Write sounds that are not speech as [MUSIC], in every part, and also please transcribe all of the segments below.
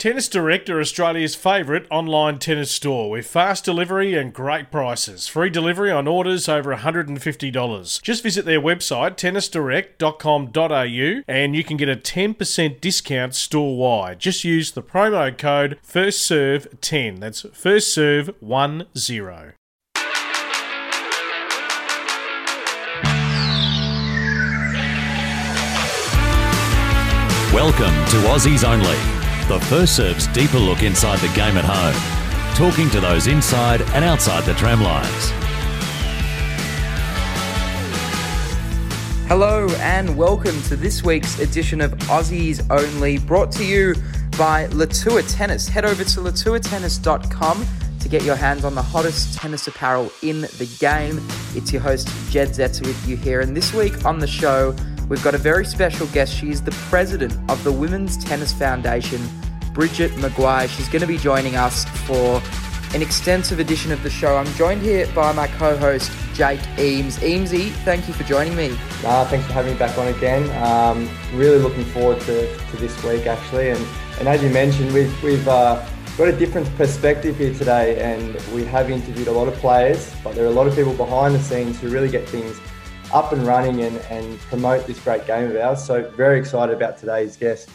Tennis Direct are Australia's favourite online tennis store with fast delivery and great prices. Free delivery on orders over $150. Just visit their website tennisdirect.com.au and you can get a 10% discount store wide. Just use the promo code FIRSTSERVE10. That's FIRSTSERVE10. Welcome to Aussies Only, the First Serve's deeper look inside the game at home, talking to those inside and outside the tram lines. Hello and welcome to this week's edition of Aussies Only, brought to you by Latour Tennis. Head over to latourtennis.com to get your hands on the hottest tennis apparel in the game. It's your host, Jedd Zetzer, with you here. And this week on the show, we've got a very special guest. She is the president of the Women's Tennis Foundation, Brigette McGuire. She's going to be joining us for an extensive edition of the show. I'm joined here by my co host, Jake Eames. Eamesy, thank you for joining me. Uh, thanks for having me back on again. Um, really looking forward to, to this week, actually. And, and as you mentioned, we've, we've uh, got a different perspective here today, and we have interviewed a lot of players, but there are a lot of people behind the scenes who really get things up and running and, and promote this great game of ours. So, very excited about today's guest.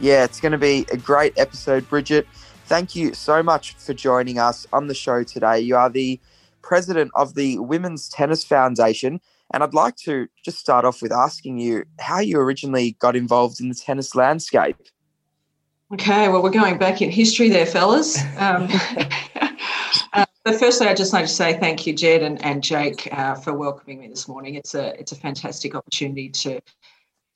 Yeah, it's going to be a great episode, Brigette. Thank you so much for joining us on the show today. You are the president of the Women's Tennis Foundation. And I'd like to just start off with asking you how you originally got involved in the tennis landscape. Okay, well, we're going back in history there, fellas. Um, [LAUGHS] uh, but firstly, I'd just like to say thank you, Jedd and, and Jake, uh, for welcoming me this morning. It's a it's a fantastic opportunity to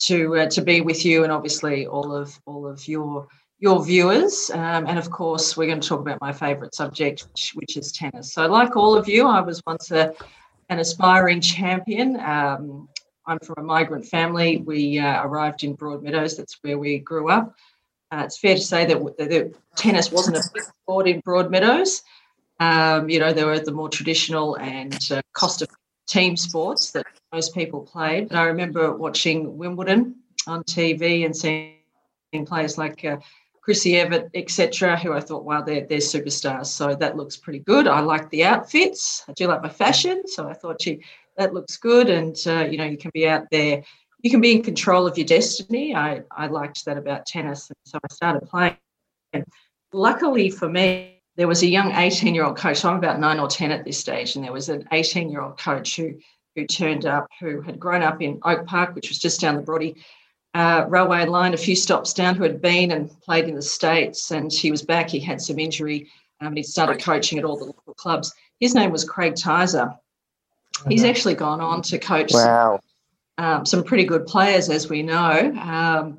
to uh, to be with you, and obviously all of all of your your viewers. Um, and of course, we're going to talk about my favourite subject, which, which, is tennis. So, like all of you, I was once a, an aspiring champion. Um, I'm from a migrant family. We uh, arrived in Broadmeadows. That's where we grew up. Uh, it's fair to say that, that tennis wasn't a sport in Broadmeadows. Um, you know, there were the more traditional and uh, cost of team sports that most people played. But I remember watching Wimbledon on TV and seeing players like uh, Chrissy Evert, etc., who I thought, wow, they're, they're superstars. So that looks pretty good. I like the outfits. I do like my fashion. So I thought, gee, that looks good. And, uh, you know, you can be out there you can be in control of your destiny. I, I liked that about tennis. And so I started playing. And luckily for me, there was a young 18 year old coach. So I'm about nine or 10 at this stage. And there was an 18 year old coach who, who turned up, who had grown up in Oak Park, which was just down the Broady uh, railway line, a few stops down, who had been and played in the States. And he was back. He had some injury. Um, and he started coaching at all the local clubs. His name was Craig Tyzzer. He's uh-huh. actually gone on to coach wow um, some pretty good players, as we know. Um,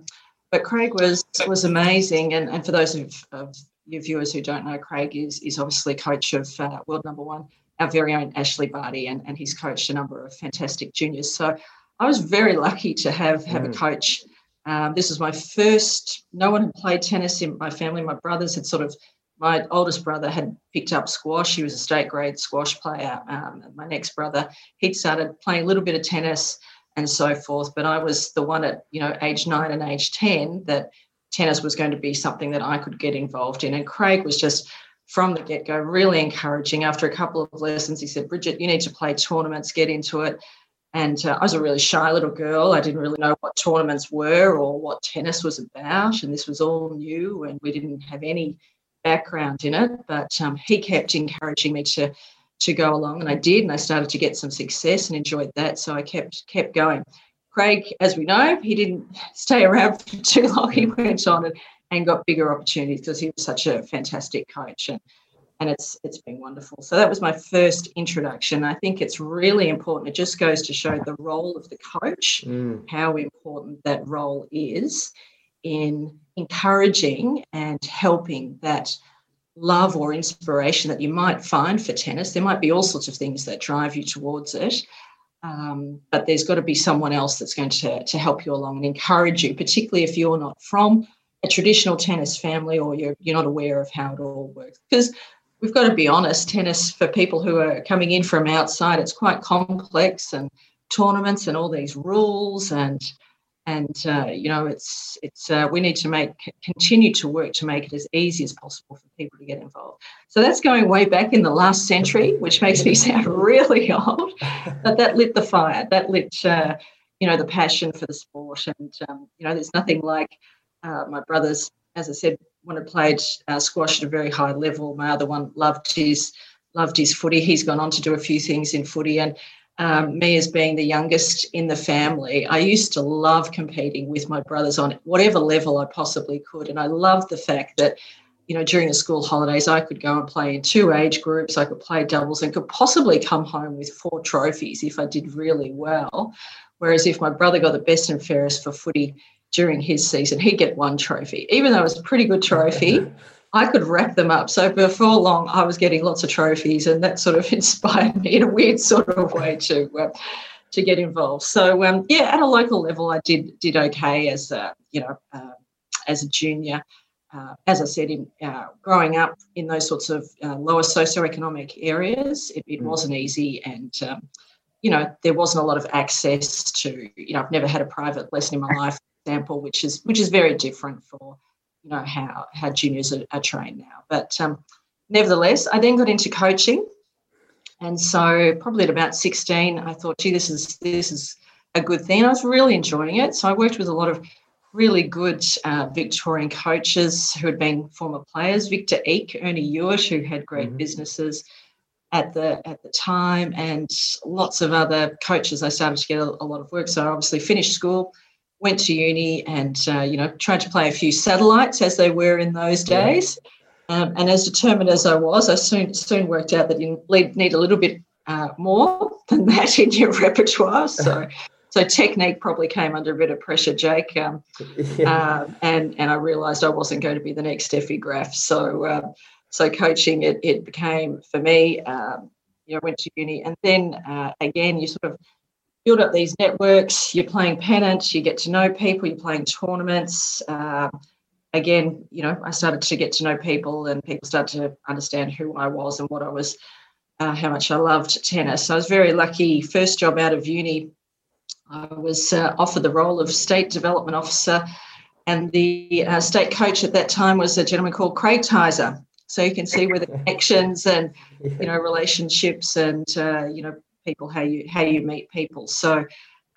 but Craig was was amazing, and, and for those of, of your viewers who don't know, Craig is is obviously coach of uh, world number one, our very own Ashley Barty, and, and he's coached a number of fantastic juniors. So I was very lucky to have have mm. a coach. Um, this was my first. No one had played tennis in my family. My brothers had sort of. My oldest brother had picked up squash. He was a state grade squash player. Um, my next brother, he'd started playing a little bit of tennis and so forth. But I was the one at, you know, age nine and age 10 that tennis was going to be something that I could get involved in. And Craig was just from the get go really encouraging. After a couple of lessons, he said, Brigette, you need to play tournaments, get into it. And uh, I was a really shy little girl. I didn't really know what tournaments were or what tennis was about. And this was all new, and we didn't have any background in it. But um, he kept encouraging me to to go along, and I did, and I started to get some success and enjoyed that. So I kept kept going. Craig, as we know, he didn't stay around for too long. He went on and, and got bigger opportunities because he was such a fantastic coach. And and it's it's been wonderful. So that was my first introduction. I think it's really important. It just goes to show the role of the coach, mm. how important that role is in encouraging and helping that love or inspiration that you might find for tennis. There might be all sorts of things that drive you towards it. Um, but there's got to be someone else that's going to, to help you along and encourage you, particularly if you're not from a traditional tennis family or you're, you're not aware of how it all works. Because we've got to be honest, tennis for people who are coming in from outside, it's quite complex and tournaments and all these rules and and uh, you know it's it's uh, we need to make continue to work to make it as easy as possible for people to get involved so that's going way back in the last century which makes me [LAUGHS] sound really old but that lit the fire that lit uh, you know the passion for the sport and um, you know there's nothing like uh, my brothers as i said one had played uh, squash at a very high level. My other one loved his loved his footy. He's gone on to do a few things in footy, and um, me as being the youngest in the family, I used to love competing with my brothers on whatever level I possibly could, and I loved the fact that. You know, during the school holidays, I could go and play in two age groups. I could play doubles and could possibly come home with four trophies if I did really well. Whereas if my brother got the best and fairest for footy, during his season, he'd get one trophy. Even though it was a pretty good trophy, [LAUGHS] I could wrap them up. So before long, I was getting lots of trophies, and that sort of [LAUGHS] inspired me in a weird sort of way to uh, to get involved. So um, yeah, at a local level, I did did okay as a, you know uh, as a junior. Uh, as I said, in uh, growing up in those sorts of uh, lower socioeconomic areas, it, it mm. wasn't easy, and um, you know there wasn't a lot of access to. You know, I've never had a private lesson in my [LAUGHS] life example, which is which is very different for you know how how juniors are, are trained now. But um, nevertheless, I then got into coaching, and so probably at about sixteen, I thought, gee, this is this is a good thing. I was really enjoying it. So I worked with a lot of really good uh, Victorian coaches who had been former players. Victor Eek, Ernie Ewart, who had great mm-hmm. businesses at the at the time, and lots of other coaches. I started to get a, a lot of work. So I obviously finished school, went to uni and uh, you know tried to play a few satellites as they were in those days. Um, and as determined as I was, I soon soon worked out that you need a little bit uh, more [LAUGHS] than that in your repertoire. [LAUGHS] So. So technique probably came under a bit of pressure, Jake, um, yeah. um, and and I realised I wasn't going to be the next Steffi Graf. So uh, so coaching it it became for me. Um, you know, went to uni, and then uh, again you sort of build up these networks. You're playing pennants, you get to know people, you're playing tournaments. Uh, again, you know, I started to get to know people and people started to understand who I was and what I was, uh, how much I loved tennis. So I was very lucky. First job out of uni, I was uh, offered the role of state development officer. And the uh, state coach at that time was a gentleman called Craig Tyzzer. So you can see where the [LAUGHS] connections and you know relationships and uh, you know people how you how you meet people. So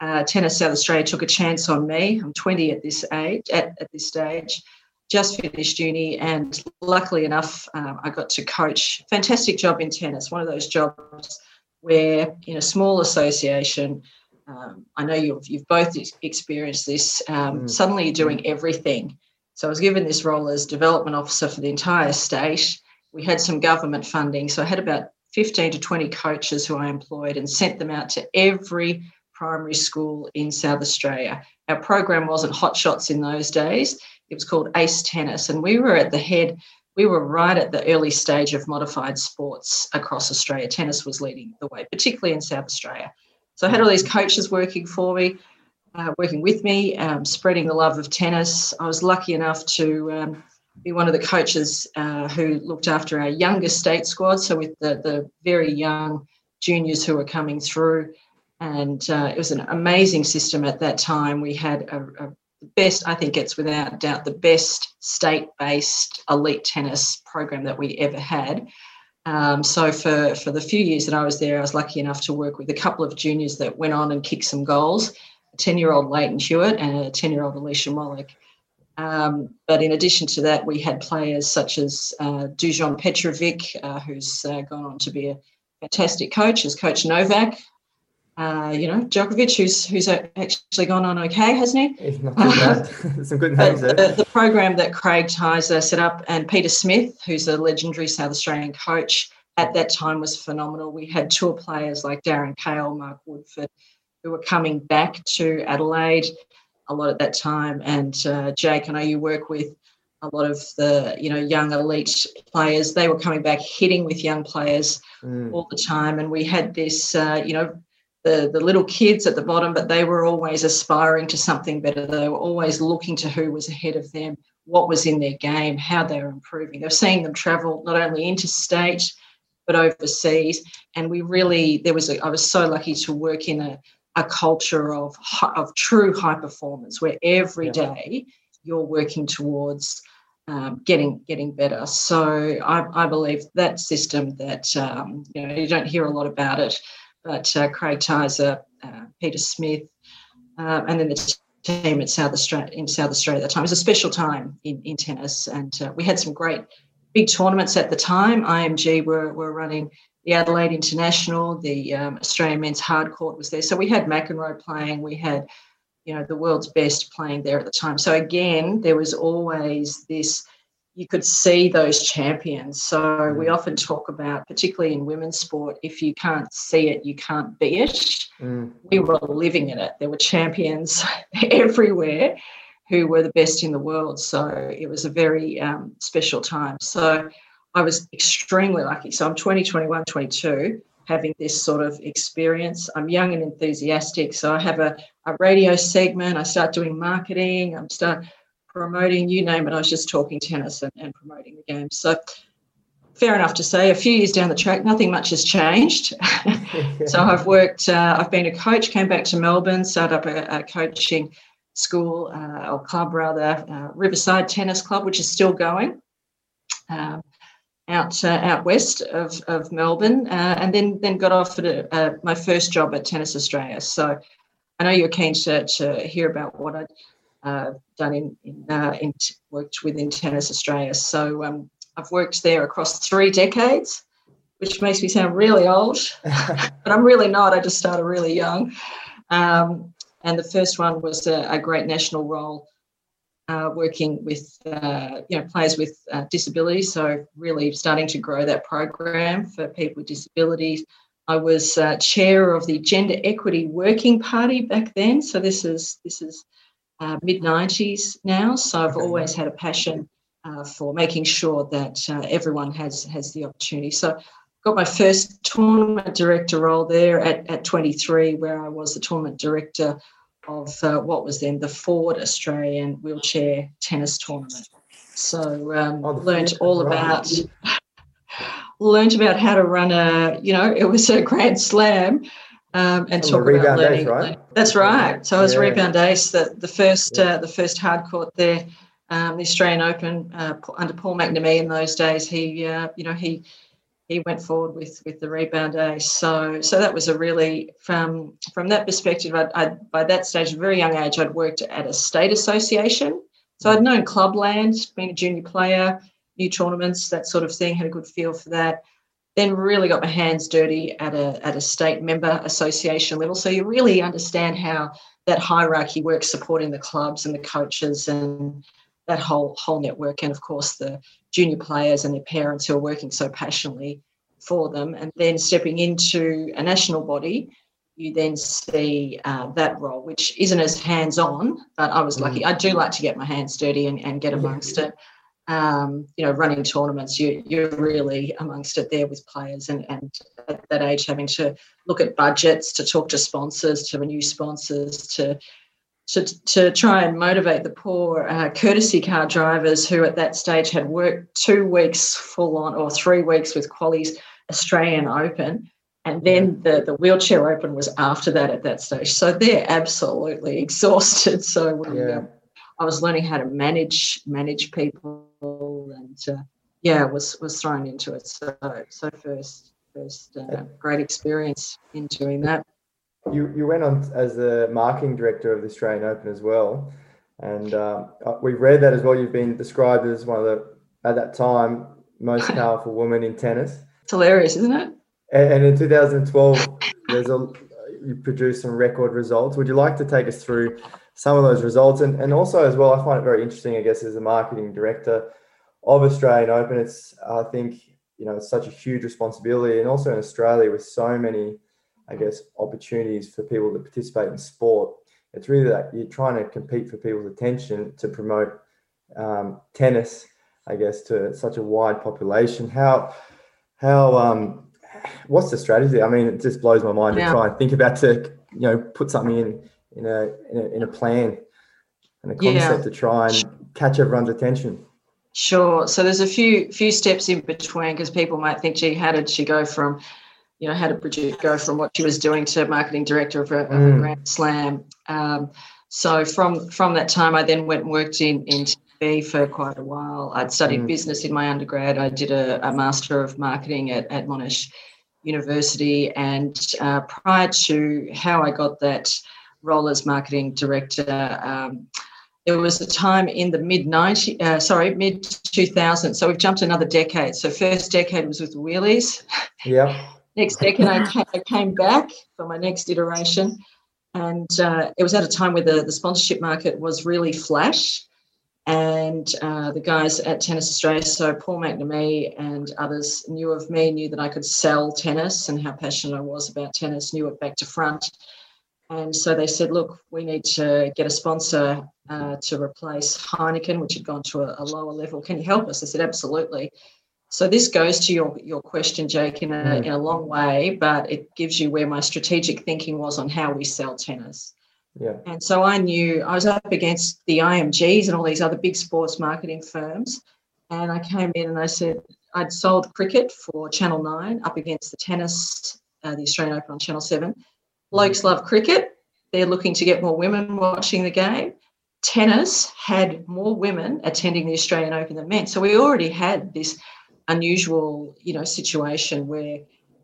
uh, Tennis South Australia took a chance on me. I'm 20 at this age at, at this stage. Just finished uni, and luckily enough, um, I got to coach. Fantastic job in tennis. One of those jobs where, in a small association, um, I know you've you've both experienced this. Um, mm. Suddenly, you're doing everything. So I was given this role as development officer for the entire state. We had some government funding, so I had about 15 to 20 coaches who I employed and sent them out to every primary school in South Australia. Our program wasn't Hot Shots in those days, it was called ACE Tennis, and we were at the head. We were right at the early stage of modified sports across Australia. Tennis was leading the way, particularly in South Australia. So I had all these coaches working for me, uh, working with me, um, spreading the love of tennis. I was lucky enough to um, be one of the coaches uh, who looked after our younger state squad. So with the the very young juniors who were coming through, and uh, it was an amazing system at that time. We had a, a best, I think it's without doubt the best state-based elite tennis program that we ever had. Um, so for for the few years that I was there, I was lucky enough to work with a couple of juniors that went on and kicked some goals. A ten-year-old Lleyton Hewitt and a ten-year-old Alicia Molik. Um, but in addition to that, we had players such as uh, Dejan Petrovic, uh, who's uh, gone on to be a fantastic coach, as Coach Novak. uh, you know, Djokovic, who's who's actually gone on okay, hasn't he? not too bad. [LAUGHS] [LAUGHS] Some good names there. The, the, program that Craig Tyzzer set up and Peter Smith, who's a legendary South Australian coach, at that time was phenomenal. We had tour players like Darren Cahill, Mark Woodforde, who were coming back to Adelaide a lot at that time. And uh, Jake, I know you work with a lot of the you know young elite players. They were coming back hitting with young players mm. all the time, and we had this uh, you know the, the little kids at the bottom, but they were always aspiring to something better. They were always looking to who was ahead of them, what was in their game, how they were improving. They were seeing them travel not only interstate, but overseas. And we really, there was, a, I was so lucky to work in a, a culture of, of true high performance where every day you're working towards um, getting getting better. So I, I, believe that system that um, you know you don't hear a lot about it but uh, Craig Tyzzer, uh, Peter Smith, uh, and then the team at South Australia in South Australia at the time. It was a special time in, in tennis, and uh, we had some great big tournaments at the time. IMG were, were running the Adelaide International, the um, Australian Men's Hard Court was there. So we had McEnroe playing, we had you know the world's best playing there at the time. So again, there was always this you could see those champions. So we mm. often talk about, particularly in women's sport, if you can't see it, you can't be it. Mm. We were living in it. There were champions [LAUGHS] everywhere who were the best in the world. So it was a very um, special time. So I was extremely lucky. So I'm 20, 21, 22, having this sort of experience. I'm young and enthusiastic. So I have a, a radio segment. I start doing marketing. I'm start promoting, you name it. I was just talking tennis and, and promoting the game. So fair enough to say, a few years down the track, nothing much has changed. [LAUGHS] so I've worked, uh, I've been a coach, came back to Melbourne, started up a, a coaching school uh, or club rather, uh, Riverside Tennis Club, which is still going. Um, out uh, out west of, of Melbourne, uh, and then then got offered a, uh, my first job at Tennis Australia. So I know you're keen to, to hear about what I uh, done in, in, uh, in, worked within Tennis Australia. So um, I've worked there across three decades, which makes me sound really old, [LAUGHS] but I'm really not. I just started really young. Um, and the first one was a, a great national role. Uh, working with uh, you know players with uh, disabilities, so really starting to grow that program for people with disabilities. I was uh, chair of the Gender Equity Working Party back then, so this is this is uh, mid 90s now. So I've always had a passion uh, for making sure that uh, everyone has has the opportunity. So got my first tournament director role there at, at 23, where I was the tournament director of uh, what was then the Ford Australian Wheelchair Tennis Tournament. So um, oh, learned all right. about [LAUGHS] learned about how to run a you know it was a grand slam um, and talk about learning. Ace, right? That's right. So I was yeah. rebound ace, the, the first yeah. uh, the first hard court there, um, the Australian Open uh, under Paul McNamee in those days. He uh, you know he he went forward with with the rebound ace. So so that was a really from from that perspective. I, I by that stage, a very young age, I'd worked at a state association. So I'd known clubland, been a junior player, new tournaments, that sort of thing. Had a good feel for that then really got my hands dirty at a, at a state member association level. So you really understand how that hierarchy works, supporting the clubs and the coaches and that whole whole network, and of course the junior players and their parents who are working so passionately for them. And then stepping into a national body, you then see uh, that role, which isn't as hands on, but I was lucky. Mm. I do like to get my hands dirty and, and get amongst it um, you know, running tournaments, you, you're really amongst it there with players and, and at that age having to look at budgets, to talk to sponsors, to renew sponsors, to to, to try and motivate the poor uh, courtesy car drivers who at that stage had worked two weeks full on or three weeks with Quali's Australian Open. And then the, the wheelchair open was after that at that stage. So they're absolutely [LAUGHS] exhausted. So we, yeah. um, I was learning how to manage manage people and uh, yeah, was was thrown into it. So so first first uh, great experience in doing that. You you went on as the marketing director of the Australian Open as well, and uh, we read that as well. You've been described as one of the at that time most [LAUGHS] powerful women in tennis. It's hilarious, isn't it? And, and in 2012, there's a you produced some record results. Would you like to take us through some of those results? And, and also, as well, I find it very interesting, I guess, as a marketing director of Australian Open, it's, I think, you know, it's such a huge responsibility. And also in Australia, with so many, I guess, opportunities for people to participate in sport, it's really that you're trying to compete for people's attention to promote um, tennis, I guess, to such a wide population. How, how, um, what's the strategy? I mean, it just blows my mind yeah. to try and think about to, you know, put something in in a in a, in a plan and a concept yeah. to try and catch everyone's attention. Sure. So there's a few few steps in between because people might think, gee, how did she go from, you know, how did Brigette go from what she was doing to marketing director of a, mm. a Grand Slam? Um, so from from that time, I then went and worked in in TV for quite a while. I'd studied mm. business in my undergrad. I did a, a master of marketing at, at Monash University, and uh, prior to how I got that role as marketing director. Um, there was a time in the mid 90 uh, sorry mid 2000s so we've jumped another decade so first decade was with wheelies yeah [LAUGHS] next decade I, came, I came back for my next iteration and uh, it was at a time where the, the sponsorship market was really flash and uh, the guys at tennis australia so paul mcnamee and others knew of me knew that i could sell tennis and how passionate i was about tennis knew it back to front and so they said, look, we need to get a sponsor uh, to replace Heineken, which had gone to a, a, lower level. Can you help us? I said, absolutely. So this goes to your, your question, Jake, in a, mm. in a long way, but it gives you where my strategic thinking was on how we sell tennis. Yeah. And so I knew I was up against the IMGs and all these other big sports marketing firms. And I came in and I said, I'd sold cricket for Channel 9 up against the tennis, uh, the Australian Open on Channel 7 Blokes love cricket. They're looking to get more women watching the game. Tennis had more women attending the Australian Open than men. So we already had this unusual, you know, situation where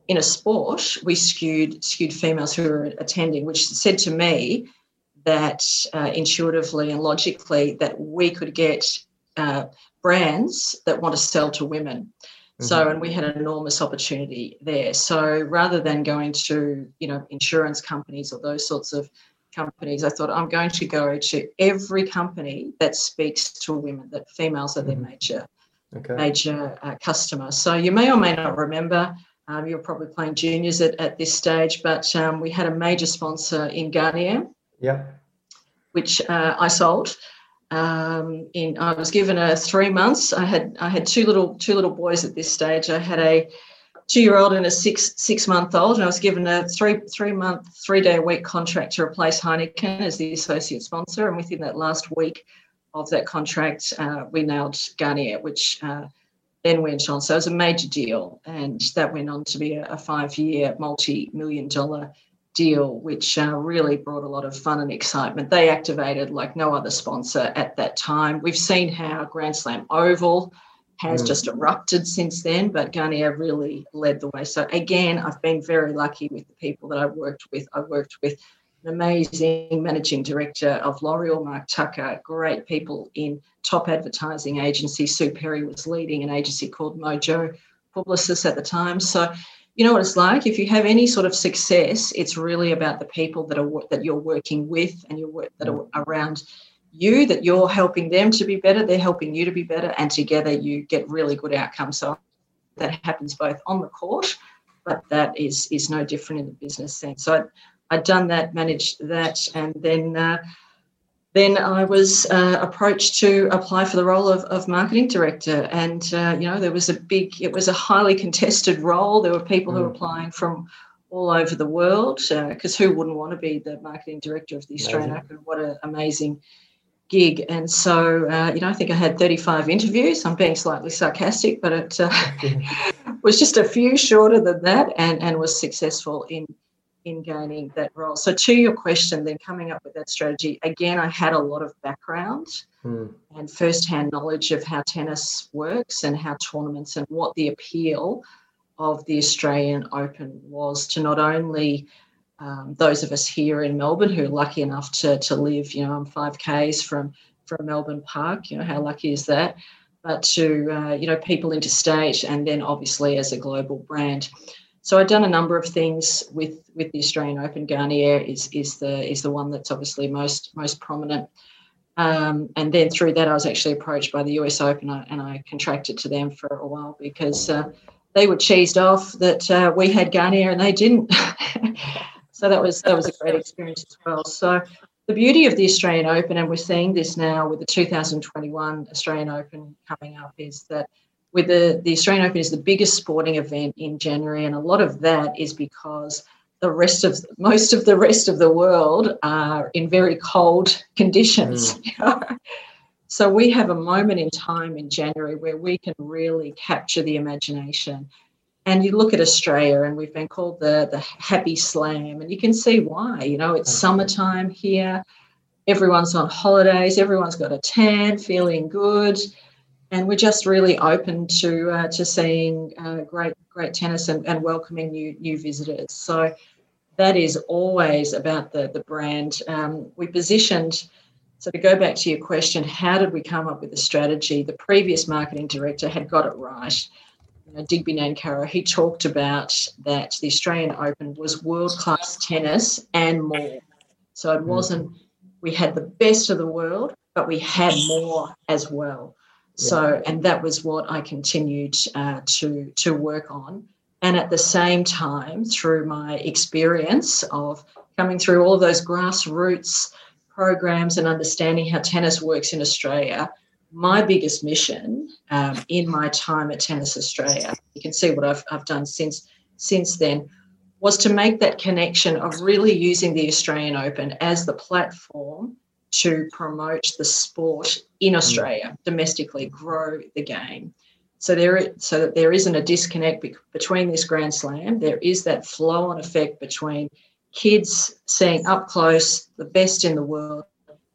in a sport we skewed skewed females who were attending, which said to me that uh, intuitively and logically that we could get uh, brands that want to sell to women. So, mm-hmm. and we had an enormous opportunity there. So, rather than going to, you know, insurance companies or those sorts of companies, I thought I'm going to go to every company that speaks to women, that females are their mm-hmm. major, okay. major uh, customer. So, you may or may not remember. Um, you're probably playing juniors at, at this stage, but um, we had a major sponsor in Garnier. Yeah. Which uh, I sold um, in I was given a three months. I had I had two little two little boys at this stage. I had a two year old and a six six month old, and I was given a three three month three day a week contract to replace Heineken as the associate sponsor. And within that last week of that contract, uh, we nailed Garnier, which uh, then went on. So it was a major deal, and that went on to be a, a five year multi million dollar deal, which uh, really brought a lot of fun and excitement. They activated like no other sponsor at that time. We've seen how Grand Slam Oval has mm. just erupted since then, but Garnier really led the way. So again, I've been very lucky with the people that I've worked with. I've worked with an amazing managing director of L'Oreal, Mark Tucker, great people in top advertising agency. Sue Perry was leading an agency called Mojo Publicis at the time. So you know what it's like. If you have any sort of success, it's really about the people that are that you're working with and you work that are around you. That you're helping them to be better, they're helping you to be better, and together you get really good outcomes. So that happens both on the court, but that is is no different in the business sense. So I'd, done that, managed that, and then. Uh, then I was uh, approached to apply for the role of, of marketing director. And, uh, you know, there was a big, it was a highly contested role. There were people mm. who were mm. applying from all over the world because uh, who wouldn't want to be the marketing director of the Australian Open? What an amazing gig. And so, uh, you know, I think I had 35 interviews. I'm being slightly sarcastic, but it uh, [LAUGHS] [LAUGHS] was just a few shorter than that and, and was successful in in gaining that role. So, to your question, then coming up with that strategy, again, I had a lot of background mm. and firsthand knowledge of how tennis works and how tournaments and what the appeal of the Australian Open was to not only um, those of us here in Melbourne who are lucky enough to, to live, you know, I'm 5Ks from, from Melbourne Park, you know, how lucky is that? But to, uh, you know, people interstate and then obviously as a global brand. So I've done a number of things with with the Australian Open. Garnier is is the is the one that's obviously most most prominent. Um, and then through that, I was actually approached by the US Open, and I contracted to them for a while because uh, they were cheesed off that uh, we had Garnier and they didn't. [LAUGHS] so that was that was a great experience as well. So the beauty of the Australian Open, and we're seeing this now with the 2021 Australian Open coming up, is that with the, the Australian Open is the biggest sporting event in January, and a lot of that is because the rest of most of the rest of the world are in very cold conditions. Mm. [LAUGHS] so we have a moment in time in January where we can really capture the imagination. And you look at Australia, and we've been called the the happy slam, and you can see why. You know, it's summertime here. Everyone's on holidays. Everyone's got a tan, feeling good and we're just really open to uh, to seeing uh, great great tennis and, and welcoming new new visitors. So that is always about the the brand. Um, we positioned. So to go back to your question, how did we come up with the strategy? The previous marketing director had got it right. You know, Digby Nankara, he talked about that the Australian Open was world class tennis and more. So it mm. wasn't we had the best of the world, but we had more as well. So, and that was what I continued uh, to to work on. And at the same time, through my experience of coming through all of those grassroots programs and understanding how tennis works in Australia, my biggest mission um, in my time at Tennis Australia, you can see what I've, I've done since since then, was to make that connection of really using the Australian Open as the platform to promote the sport in mm. Australia domestically, grow the game. So there, so that there isn't a disconnect be- between this Grand Slam. There is that flow-on effect between kids seeing up close the best in the world,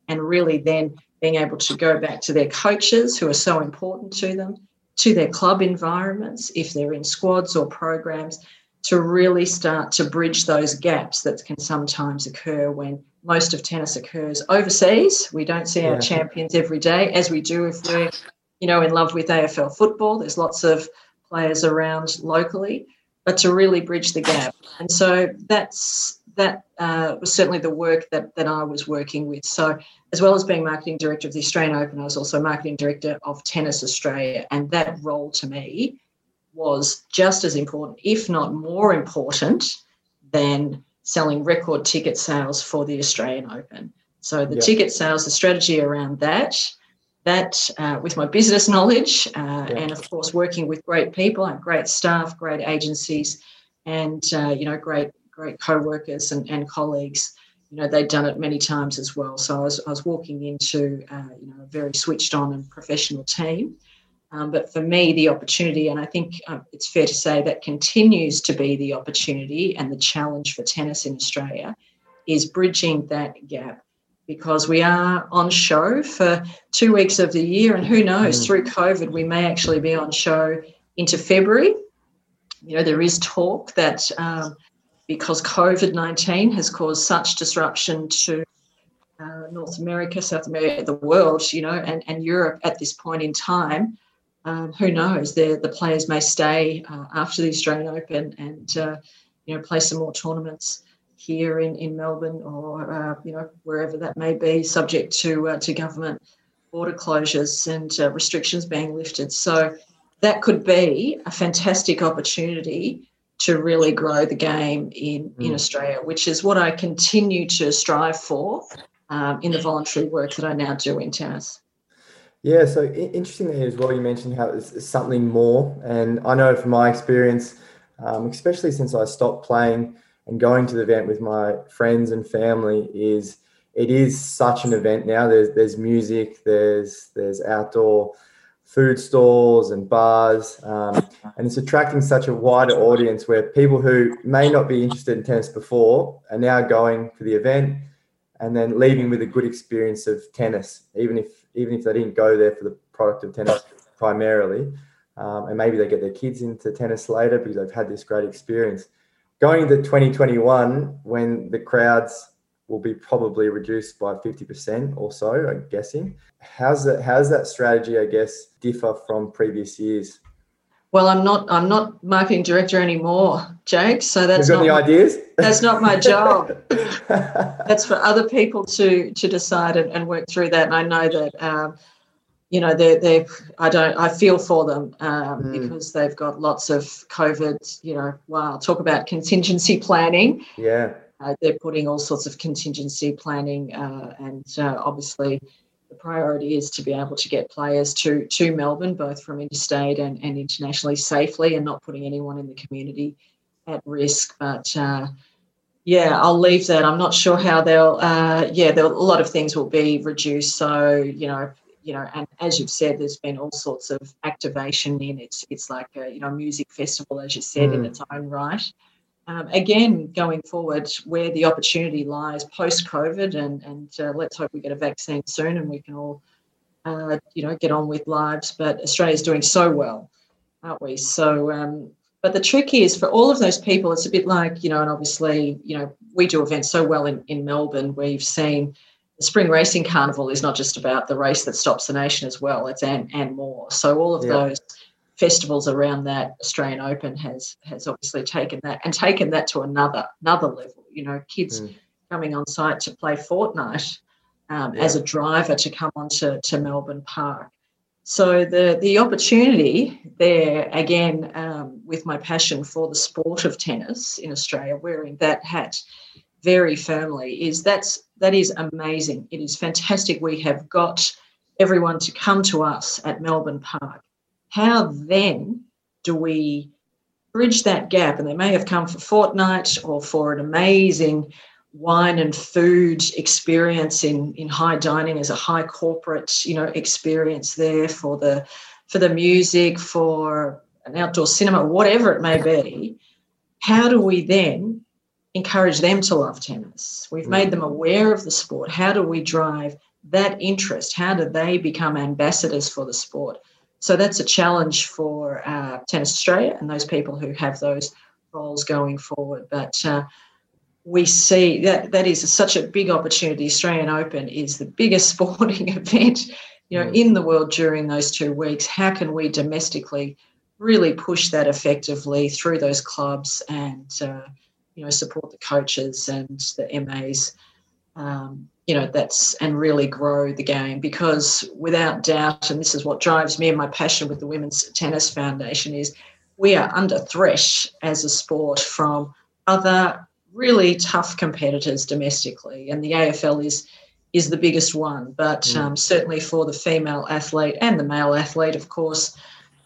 and really then being able to go back to their coaches who are so important to them, to their club environments if they're in squads or programs, to really start to bridge those gaps that can sometimes occur when most of tennis occurs overseas. We don't see our champions every day as we do if we're, you know, in love with AFL football. There's lots of players around locally, but to really bridge the gap. And so that's that uh, was certainly the work that that I was working with. So as well as being marketing director of the Australian Open, I was also marketing director of Tennis Australia, and that role to me was just as important, if not more important, than selling record ticket sales for the Australian Open. So the ticket sales, the strategy around that, that uh, with my business knowledge, uh, and of course working with great people and great staff, great agencies, and uh, you know great great co-workers and, and colleagues. You know they'd done it many times as well. So I was, I was walking into uh, you know a very switched on and professional team. Um, but for me, the opportunity, and I think um, it's fair to say that continues to be the opportunity and the challenge for tennis in Australia, is bridging that gap because we are on show for two weeks of the year, and who knows, mm. through COVID, we may actually be on show into February. You know, there is talk that um, because COVID 19 has caused such disruption to uh, North America, South America, the world, you know, and, and Europe at this point in time, um, who knows? The the players may stay uh, after the Australian Open and uh, you know play some more tournaments here in, in Melbourne or uh, you know wherever that may be, subject to uh, to government border closures and uh, restrictions being lifted. So that could be a fantastic opportunity to really grow the game in mm. in Australia, which is what I continue to strive for um, in the voluntary work that I now do in tennis. Yeah, so interesting as well. You mentioned how it's something more, and I know from my experience, um, especially since I stopped playing and going to the event with my friends and family, is it is such an event now. There's there's music, there's there's outdoor food stalls and bars, um, and it's attracting such a wider audience where people who may not be interested in tennis before are now going for the event and then leaving with a good experience of tennis, even if even if they didn't go there for the product of tennis primarily, um, and maybe they get their kids into tennis later because they've had this great experience. Going into 2021, when the crowds will be probably reduced by 50% or so, I'm guessing. How's that, how's that strategy, I guess, differ from previous years? Well, I'm not. I'm not marketing director anymore, Jake. So that's You've got not any ideas? That's not my job. [LAUGHS] that's for other people to to decide and, and, work through that. And I know that. Um, you know, they're, they're, I don't, I feel for them um, mm. because they've got lots of COVID, you know, wow, talk about contingency planning. Yeah. Uh, they're putting all sorts of contingency planning uh, and uh, obviously the priority is to be able to get players to to Melbourne, both from interstate and, and internationally safely, and not putting anyone in the community at risk. But uh, yeah, I'll leave that. I'm not sure how they'll. Uh, yeah, a lot of things will be reduced. So you know, you know, and as you've said, there's been all sorts of activation in it's it's like a you know music festival, as you said, mm. in its own right um, again, going forward, where the opportunity lies post COVID, and and uh, let's hope we get a vaccine soon and we can all, uh, you know, get on with lives. But Australia's doing so well, aren't we? So, um, but the trick is for all of those people, it's a bit like you know, and obviously, you know, we do events so well in in Melbourne where you've seen. The Spring Racing Carnival is not just about the race that stops the nation as well; it's and and more. So all of yeah. those festivals around that Australian Open has has obviously taken that and taken that to another another level. You know, kids mm. coming on site to play Fortnite um, yeah. as a driver to come onto to Melbourne Park. So the the opportunity there again um, with my passion for the sport of tennis in Australia, wearing that hat very firmly, is that's that is amazing. It is fantastic. We have got everyone to come to us at Melbourne Park how then do we bridge that gap? And they may have come for Fortnite or for an amazing wine and food experience in, in high dining as a high corporate, you know, experience there for the for the music, for an outdoor cinema, whatever it may be. How do we then encourage them to love tennis? We've made them aware of the sport. How do we drive that interest? How do they become ambassadors for the sport? So that's a challenge for uh, Tennis Australia and those people who have those roles going forward. But uh, we see that that is such a big opportunity. Australian Open is the biggest [LAUGHS] sporting event, you know, mm. in the world during those two weeks. How can we domestically really push that effectively through those clubs and uh, you know support the coaches and the MAs? Um, you know that's and really grow the game because without doubt and this is what drives me and my passion with the women's tennis foundation is we are under threat as a sport from other really tough competitors domestically and the AFL is is the biggest one but mm. um, certainly for the female athlete and the male athlete of course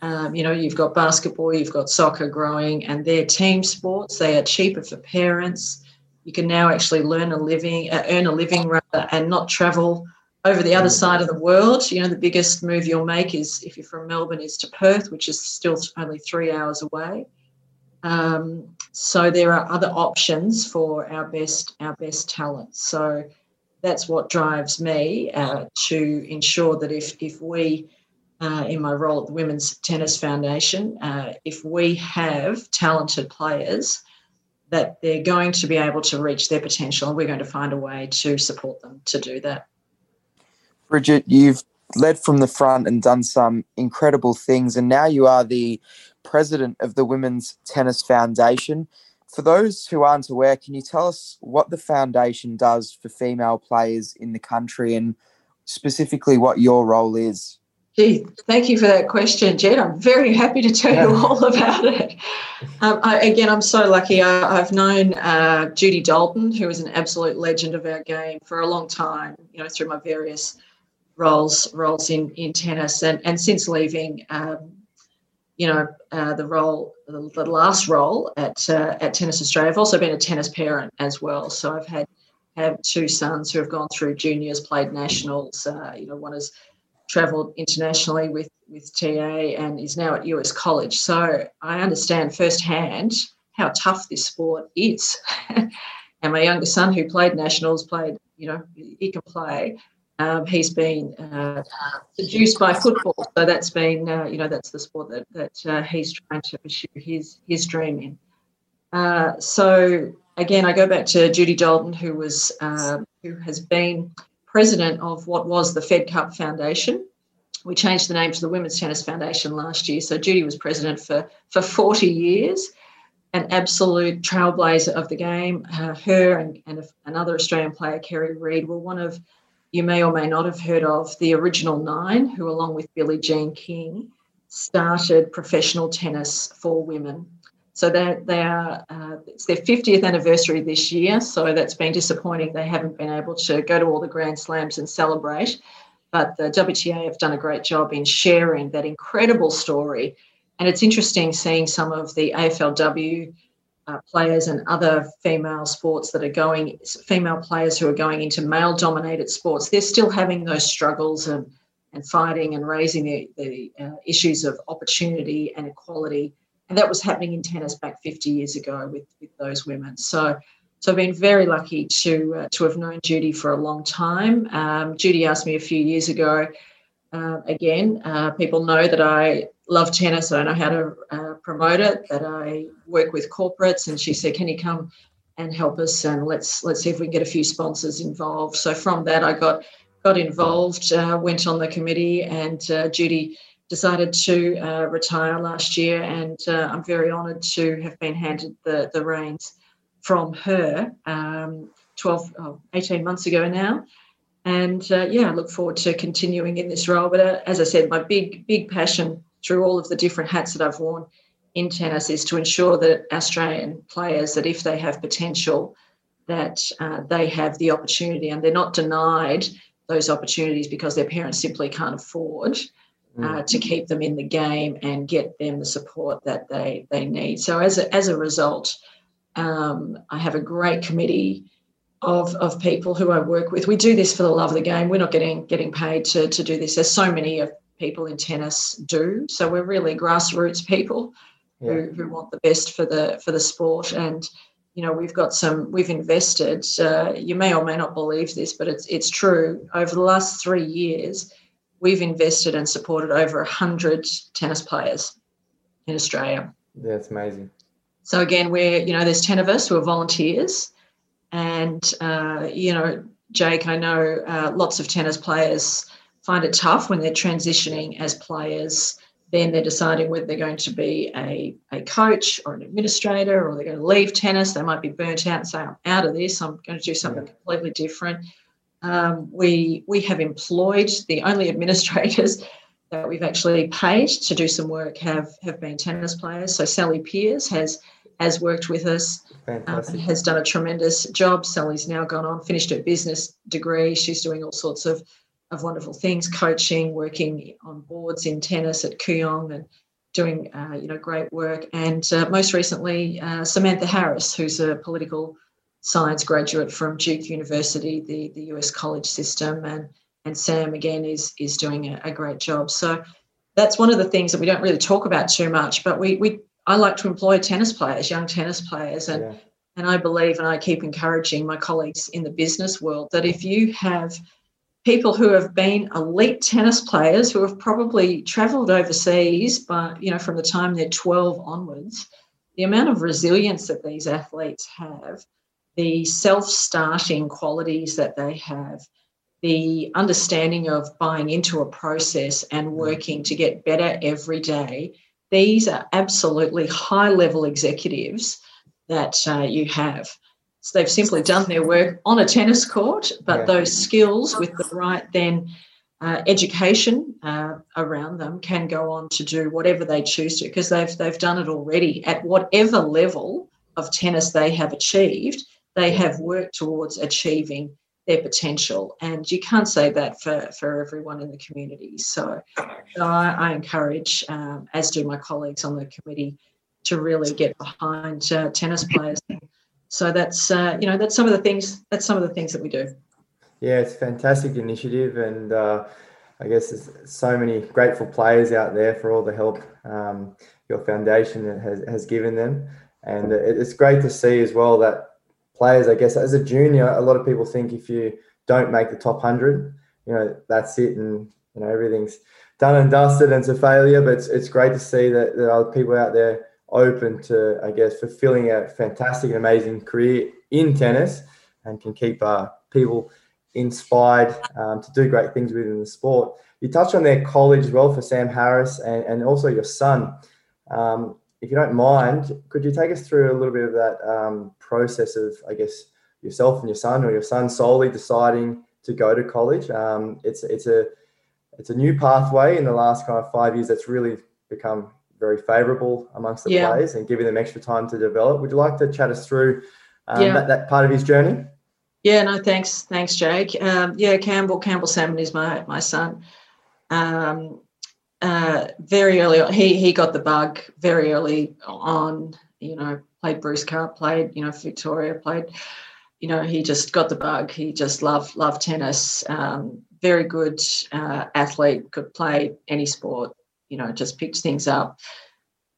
um, you know you've got basketball you've got soccer growing and they're team sports they are cheaper for parents you can now actually learn a living, uh, earn a living rather, and not travel over the other side of the world. You know, the biggest move you'll make is if you're from Melbourne is to Perth, which is still only three hours away. Um, so there are other options for our best our best talent. So that's what drives me uh, to ensure that if if we uh, in my role at the Women's Tennis Foundation, uh, if we have talented players that they're going to be able to reach their potential and we're going to find a way to support them to do that. Brigette, you've led from the front and done some incredible things, and now you are the president of the Women's Tennis Foundation. For those who aren't aware, can you tell us what the foundation does for female players in the country and specifically what your role is? Gee, thank you for that question, Jedd. I'm very happy to tell you all about it. Um, I, again, I'm so lucky. I, have known uh, Judy Dalton, who is an absolute legend of our game, for a long time. You know, through my various roles roles in in tennis, and and since leaving, um, you know, uh, the role, the, the, last role at uh, at Tennis Australia. I've also been a tennis parent as well, so I've had have two sons who have gone through juniors, played nationals. Uh, you know, one has travelled internationally with with TA and is now at US College. So I understand firsthand how tough this sport is. [LAUGHS] and my younger son, who played nationals, played you know he can play. Um, he's been uh, seduced by football, so that's been uh, you know that's the sport that that uh, he's trying to pursue his his dream in. Uh, so again, I go back to Judy Dalton, who was um, who has been president of what was the Fed Cup Foundation, we changed the name to the Women's Tennis Foundation last year. So Judy was president for, for 40 years, an absolute trailblazer of the game. Uh, her and, and another Australian player, Kerry Reid, were one of, you may or may not have heard of, the original nine, who, along with Billie Jean King, started professional tennis for women. So they they are uh, it's their 50th anniversary this year. So that's been disappointing. They haven't been able to go to all the Grand Slams and celebrate. But the WTA have done a great job in sharing that incredible story. And it's interesting seeing some of the AFLW uh, players and other female sports that are going, female players who are going into male dominated sports, they're still having those struggles and, and fighting and raising the, the uh, issues of opportunity and equality. And that was happening in tennis back 50 years ago with, with those women. So so I've been very lucky to uh, to have known Judy for a long time. Um, Judy asked me a few years ago. Uh, again, uh, people know that I love tennis. I know how to uh, promote it. That I work with corporates, and she said, "Can you come and help us? And let's let's see if we can get a few sponsors involved." So from that, I got got involved. Uh, went on the committee, and uh, Judy decided to retire last year, and I'm very honoured to have been handed the the reins from her um, 12, oh, 18 months ago now. And uh, yeah, I look forward to continuing in this role. But uh, as I said, my big, big passion through all of the different hats that I've worn in tennis is to ensure that Australian players, that if they have potential, that uh, they have the opportunity and they're not denied those opportunities because their parents simply can't afford uh, mm. to keep them in the game and get them the support that they they need. So as a, as a result, um, I have a great committee of, of people who I work with. We do this for the love of the game. We're not getting getting paid to, to do this. There's so many of people in tennis do. So we're really grassroots people yeah. who, who want the best for the for the sport. And you know we've got some we've invested. Uh, you may or may not believe this, but it's it's true. Over the last three years, we've invested and supported over a hundred tennis players in Australia. That's amazing. So again, we're you know there's ten of us who are volunteers, and uh, you know Jake, I know uh, lots of tennis players find it tough when they're transitioning as players. Then they're deciding whether they're going to be a, a coach or an administrator or they're going to leave tennis. They might be burnt out and say, I'm out of this, I'm going to do something yeah. completely different. Um, we we have employed the only [LAUGHS] administrators that we've actually paid to do some work have have been tennis players. So Sally Peers has has worked with us, um, has done a tremendous job. Sally's now gone on, finished her business degree. She's doing all sorts of, of wonderful things, coaching, working on boards in tennis at Kooyong and doing, uh, you know, great work. And uh, most recently, uh, Samantha Harris, who's a political science graduate from Duke University, the, the US college system. And, and Sam, again, is, is doing a, a great job. So that's one of the things that we don't really talk about too much, but we, we I like to employ tennis players, young tennis players, and yeah. and I believe and I keep encouraging my colleagues in the business world that if you have people who have been elite tennis players who have probably traveled overseas but you know from the time they're 12 onwards the amount of resilience that these athletes have the self-starting qualities that they have the understanding of buying into a process and mm. working to get better every day these are absolutely high level executives that uh, you have. So they've simply done their work on a tennis court, but yeah. those skills with the right then uh, education uh, around them can go on to do whatever they choose to because they've they've done it already at whatever level of tennis they have achieved. They have worked towards achieving their potential. And you can't say that for, for everyone in the community. So, so I, I, encourage, um, as do my colleagues on the committee, to really get behind uh, tennis players. So that's uh, you know that's some of the things that's some of the things that we do. Yeah, it's a fantastic initiative, and uh, I guess there's so many grateful players out there for all the help um, your foundation has, has given them, and it's great to see as well that players, I guess, as a junior, a lot of people think if you don't make the top 100, you know, that's it and, you know, everything's done and dusted and it's a failure. But it's, it's great to see that there are people out there open to, I guess, fulfilling a fantastic and amazing career in tennis and can keep uh, people inspired um, to do great things within the sport. You touched on their college as well for Sam Harris and, and also your son. Um, if you don't mind, could you take us through a little bit of that um, process of, I guess, yourself and your son, or your son solely deciding to go to college? Um, it's it's a it's a new pathway in the last kind of five years that's really become very favourable amongst the yeah. players and giving them extra time to develop. Would you like to chat us through um, yeah. that, that part of his journey? Yeah, no, thanks, thanks, Jake. Um, yeah, Campbell, Campbell Salmon is my my son. Um, uh, very early on, he he got the bug very early on. You know, played Bruce Cup, played you know Victoria, played. You know, he just got the bug. He just loved loved tennis. Um, very good uh, athlete, could play any sport. You know, just picked things up.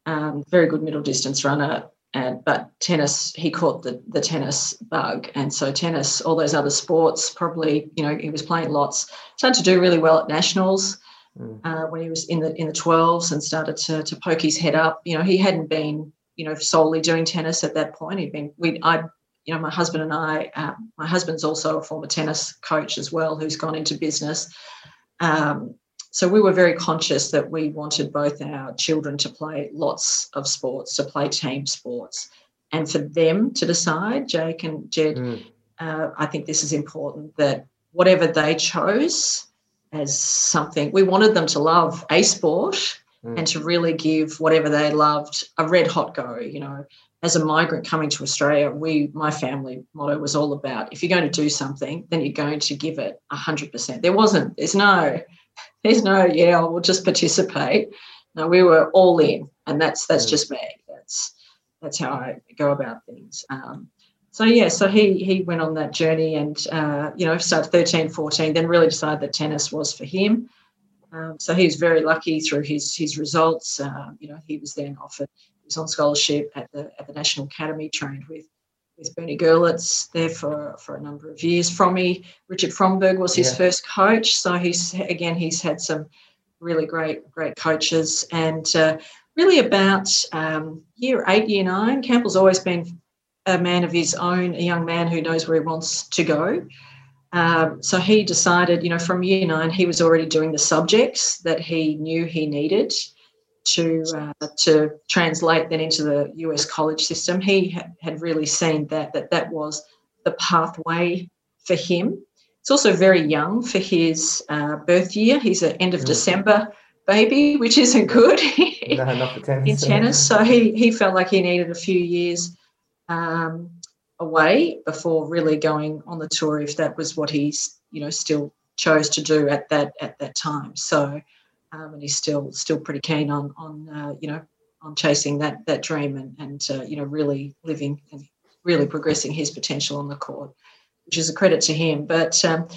Um, very good middle distance runner. And, but tennis, he caught the, the tennis bug. And so tennis, all those other sports, probably, you know, he was playing lots. Started to do really well at nationals mm. uh, when he was in the in the 12s and started to, to poke his head up. You know, he hadn't been, you know, solely doing tennis at that point. He'd been, we, I, you know, my husband and I, uh, my husband's also a former tennis coach as well, who's gone into business. Um, so we were very conscious that we wanted both our children to play lots of sports, to play team sports, and for them to decide, Jake and Jedd. Mm. Uh, I think this is important that whatever they chose as something, we wanted them to love a sport mm. and to really give whatever they loved a red hot go. You know, as a migrant coming to Australia, we, my family motto was all about if you're going to do something, then you're going to give it 100%. There wasn't, there's no, there's no, yeah, I will just participate. No, we were all in, and that's that's mm. just me. That's that's how I go about things. Um, so yeah, so he he went on that journey, and uh, you know, started 13, 14, then really decided that tennis was for him. Um, so he was very lucky through his his results. Uh, you know, he was then offered he was on scholarship at the at the National Academy, trained with with Bernie Gerlitz there for, for a number of years. Frommy, Richard Fromberg was his yeah. first coach. So he's, again, he's had some really great, great coaches. And uh, really about um, year eight, year nine, Campbell's always been a man of his own, a young man who knows where he wants to go. Um, so he decided, you know, from year nine, he was already doing the subjects that he knew he needed to uh, to translate then into the US college system. He had really seen that that that was the pathway for him. It's also very young for his uh, birth year. He's an end of mm. December baby, which isn't good [LAUGHS] no, not tennis. in tennis. So he he felt like he needed a few years um, away before really going on the tour, if that was what he's you know still chose to do at that at that time. So um, and he's still still pretty keen on on uh, you know on chasing that that dream and and uh, you know really living and really progressing his potential on the court, which is a credit to him. But um,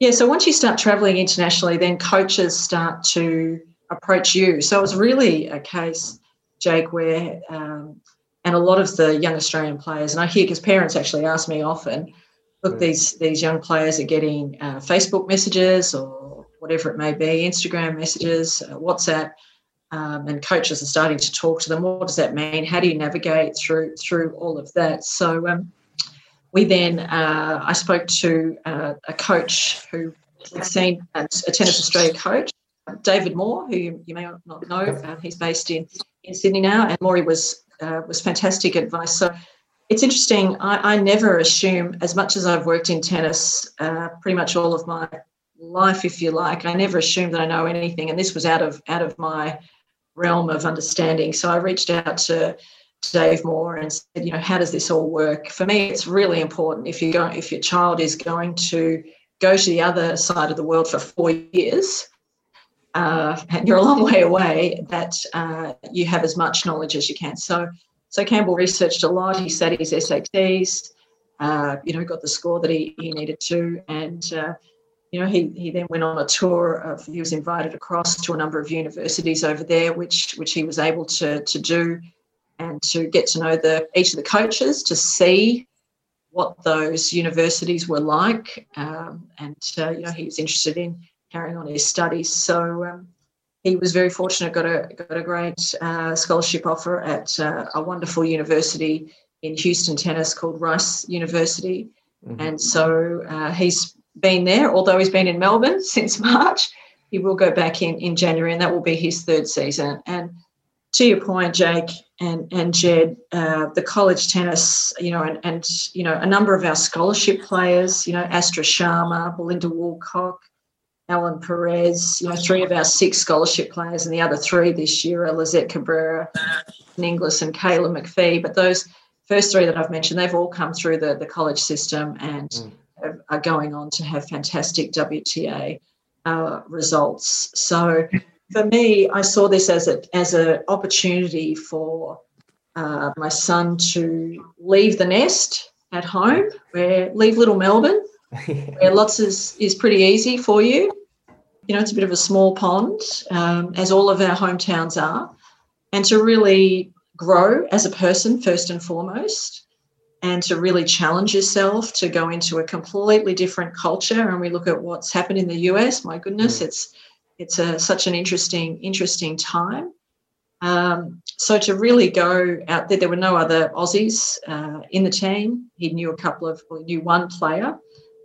yeah, so once you start traveling internationally, then coaches start to approach you. So it was really a case, Jake, where um, and a lot of the young Australian players, and I hear because parents actually ask me often, look, mm. these these young players are getting uh, Facebook messages or whatever it may be, Instagram messages, uh, WhatsApp, um, and coaches are starting to talk to them. What does that mean? How do you navigate through through all of that? So um, we then uh, I spoke to uh, a coach who had seen a Tennis Australia coach, David Moore, who you, you may not know. Uh, he's based in in Sydney now, and Maury was uh, was fantastic advice. So it's interesting. I, I, never assume, as much as I've worked in tennis, uh, pretty much all of my life, if you like. I never assumed that I know anything, and this was out of out of my realm of understanding. So I reached out to Dave Moore and said, you know, how does this all work? For me, it's really important if you go if your child is going to go to the other side of the world for four years. Uh, and you're a long way away. That uh, you have as much knowledge as you can. So, so Campbell researched a lot. He studied his SATs. Uh, you know, got the score that he, he needed to, and uh, you know, he, he then went on a tour of, he was invited across to a number of universities over there, which, which he was able to, to do and to get to know the, each of the coaches, to see what those universities were like. Um, and, uh, you know, he was interested in carrying on his studies. So um, he was very fortunate, got a, got a great uh, scholarship offer at uh, a wonderful university in Houston, tennis called Rice University. Mm-hmm. And so uh, he's been there, although he's been in Melbourne [LAUGHS] since March. He will go back in in January, and that will be his third season. And to your point, Jake and and Jedd, uh, the college tennis, you know, and, and you know, a number of our scholarship players, you know, Astra Sharma, Belinda Woolcock, Ellen Perez, you know, three of our six scholarship players, and the other three this year are Lizette Cabrera, Inglis, and Kaylah McPhee. But those first three that I've mentioned, they've all come through the, the college system and mm. Are going on to have fantastic WTA uh, results. So for me, I saw this as a as an opportunity for uh, my son to leave the nest at home, where leave little Melbourne, [LAUGHS] where lots is is pretty easy for you. You know, it's a bit of a small pond, um, as all of our hometowns are, and to really grow as a person first and foremost, and to really challenge yourself to go into a completely different culture. And we look at what's happened in the US. My goodness, mm. it's it's a, such an interesting interesting time. Um, so to really go out there, there were no other Aussies uh, in the team. He knew a couple of, well, he knew one player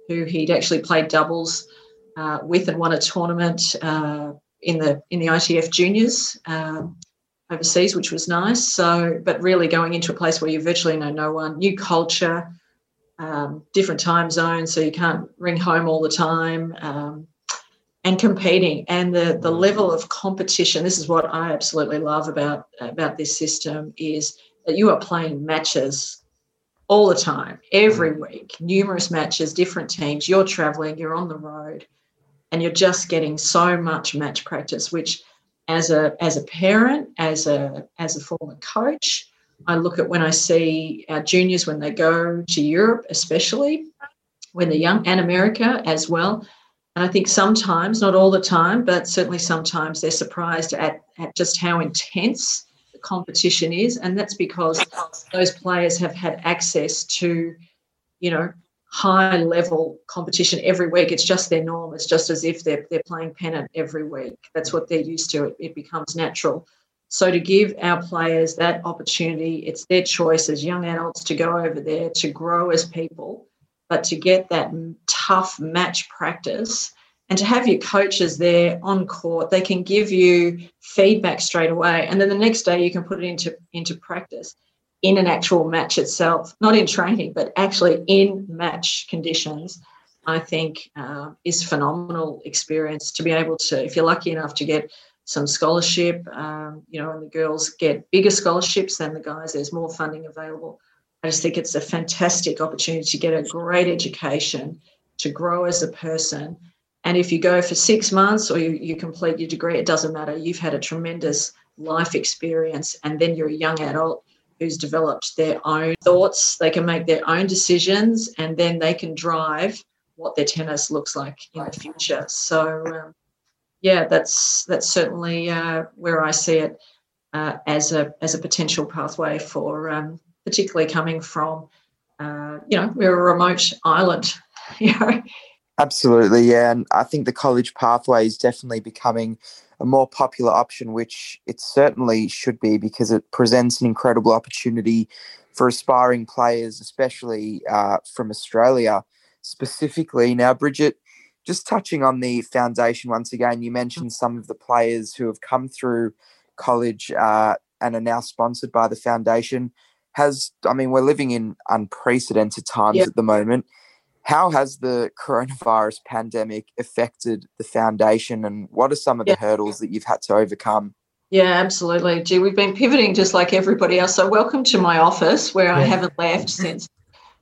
who he'd actually played doubles uh, with and won a tournament uh, in the in the ITF juniors um, overseas, which was nice. So, but really going into a place where you virtually know no one, new culture, um, different time zones, so you can't ring home all the time. Um, and competing and the the level of competition this is what i absolutely love about about this system is that you are playing matches all the time every mm. week numerous matches different teams you're traveling you're on the road and you're just getting so much match practice which as a as a parent as a as a former coach i look at when i see our juniors when they go to europe especially when they're young and america as well and I think sometimes, not all the time, but certainly sometimes they're surprised at, at just how intense the competition is. And that's because those players have had access to, you know, high level competition every week. It's just their norm. It's just as if they're, they're playing pennant every week. That's what they're used to. It, it becomes natural. So to give our players that opportunity, it's their choice as young adults to go over there to grow as people but to get that tough match practice and to have your coaches there on court, they can give you feedback straight away. And then the next day you can put it into, into practice in an actual match itself, not in training, but actually in match conditions. I think uh, is phenomenal experience to be able to, if you're lucky enough to get some scholarship, um, you know, and the girls get bigger scholarships than the guys, there's more funding available. I just think it's a fantastic opportunity to get a great education, to grow as a person. And if you go for six months or you, you complete your degree, it doesn't matter. You've had a tremendous life experience, and then you're a young adult who's developed their own thoughts. They can make their own decisions, and then they can drive what their tennis looks like in the future. So, um, yeah, that's that's certainly uh, where I see it uh, as a as a potential pathway for um, particularly coming from, uh, you know, we're a remote island, [LAUGHS] you know. Absolutely, yeah. And I think the college pathway is definitely becoming a more popular option, which it certainly should be because it presents an incredible opportunity for aspiring players, especially uh, from Australia specifically. Now, Brigette, just touching on the foundation once again, you mentioned some of the players who have come through college uh, and are now sponsored by the foundation has I mean we're living in unprecedented times at the moment. How has the coronavirus pandemic affected the foundation and what are some of the hurdles that you've had to overcome? Yeah, absolutely. Gee, we've been pivoting just like everybody else. So welcome to my office where yeah. I haven't left since